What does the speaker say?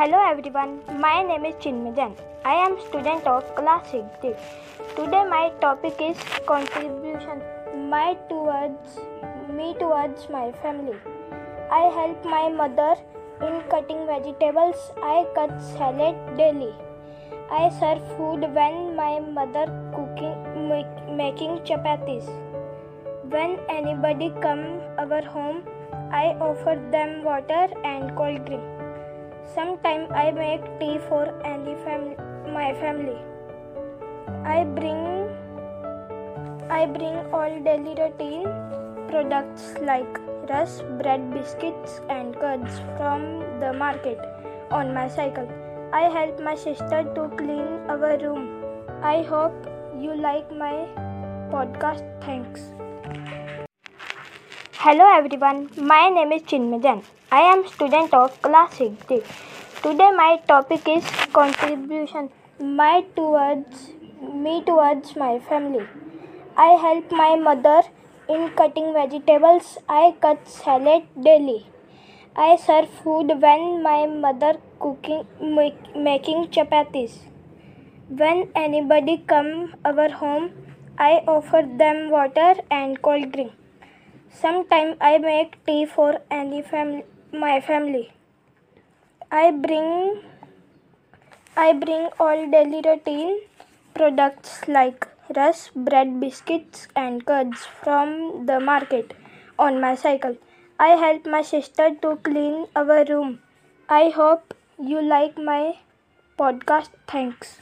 Hello everyone, my name is Chinmay Jain. I am student of class 6. Today my topic is contribution my towards me towards my family. I help my mother in cutting vegetables. I cut salad daily. I serve food when my mother cooking make, making chapatis. When anybody come our home, I offer them water and cold drink. Sometimes I make tea for fam- my family. I bring I bring all daily routine products like rusk, bread, biscuits and curds from the market on my cycle. I help my sister to clean our room. I hope you like my podcast. Thanks. Hello everyone, my name is Chinmay Jain. I am student of class 6. Today my topic is contribution my towards me towards my family. I help my mother in cutting vegetables. I cut salad daily. I serve food when my mother cooking make, making chapatis. When anybody come our home, I offer them water and cold drink. Sometimes I make tea for any fam- my family. I bring I bring all daily routine products like rusk, bread, biscuits and curds from the market on my cycle. I help my sister to clean our room. I hope you like my podcast. Thanks.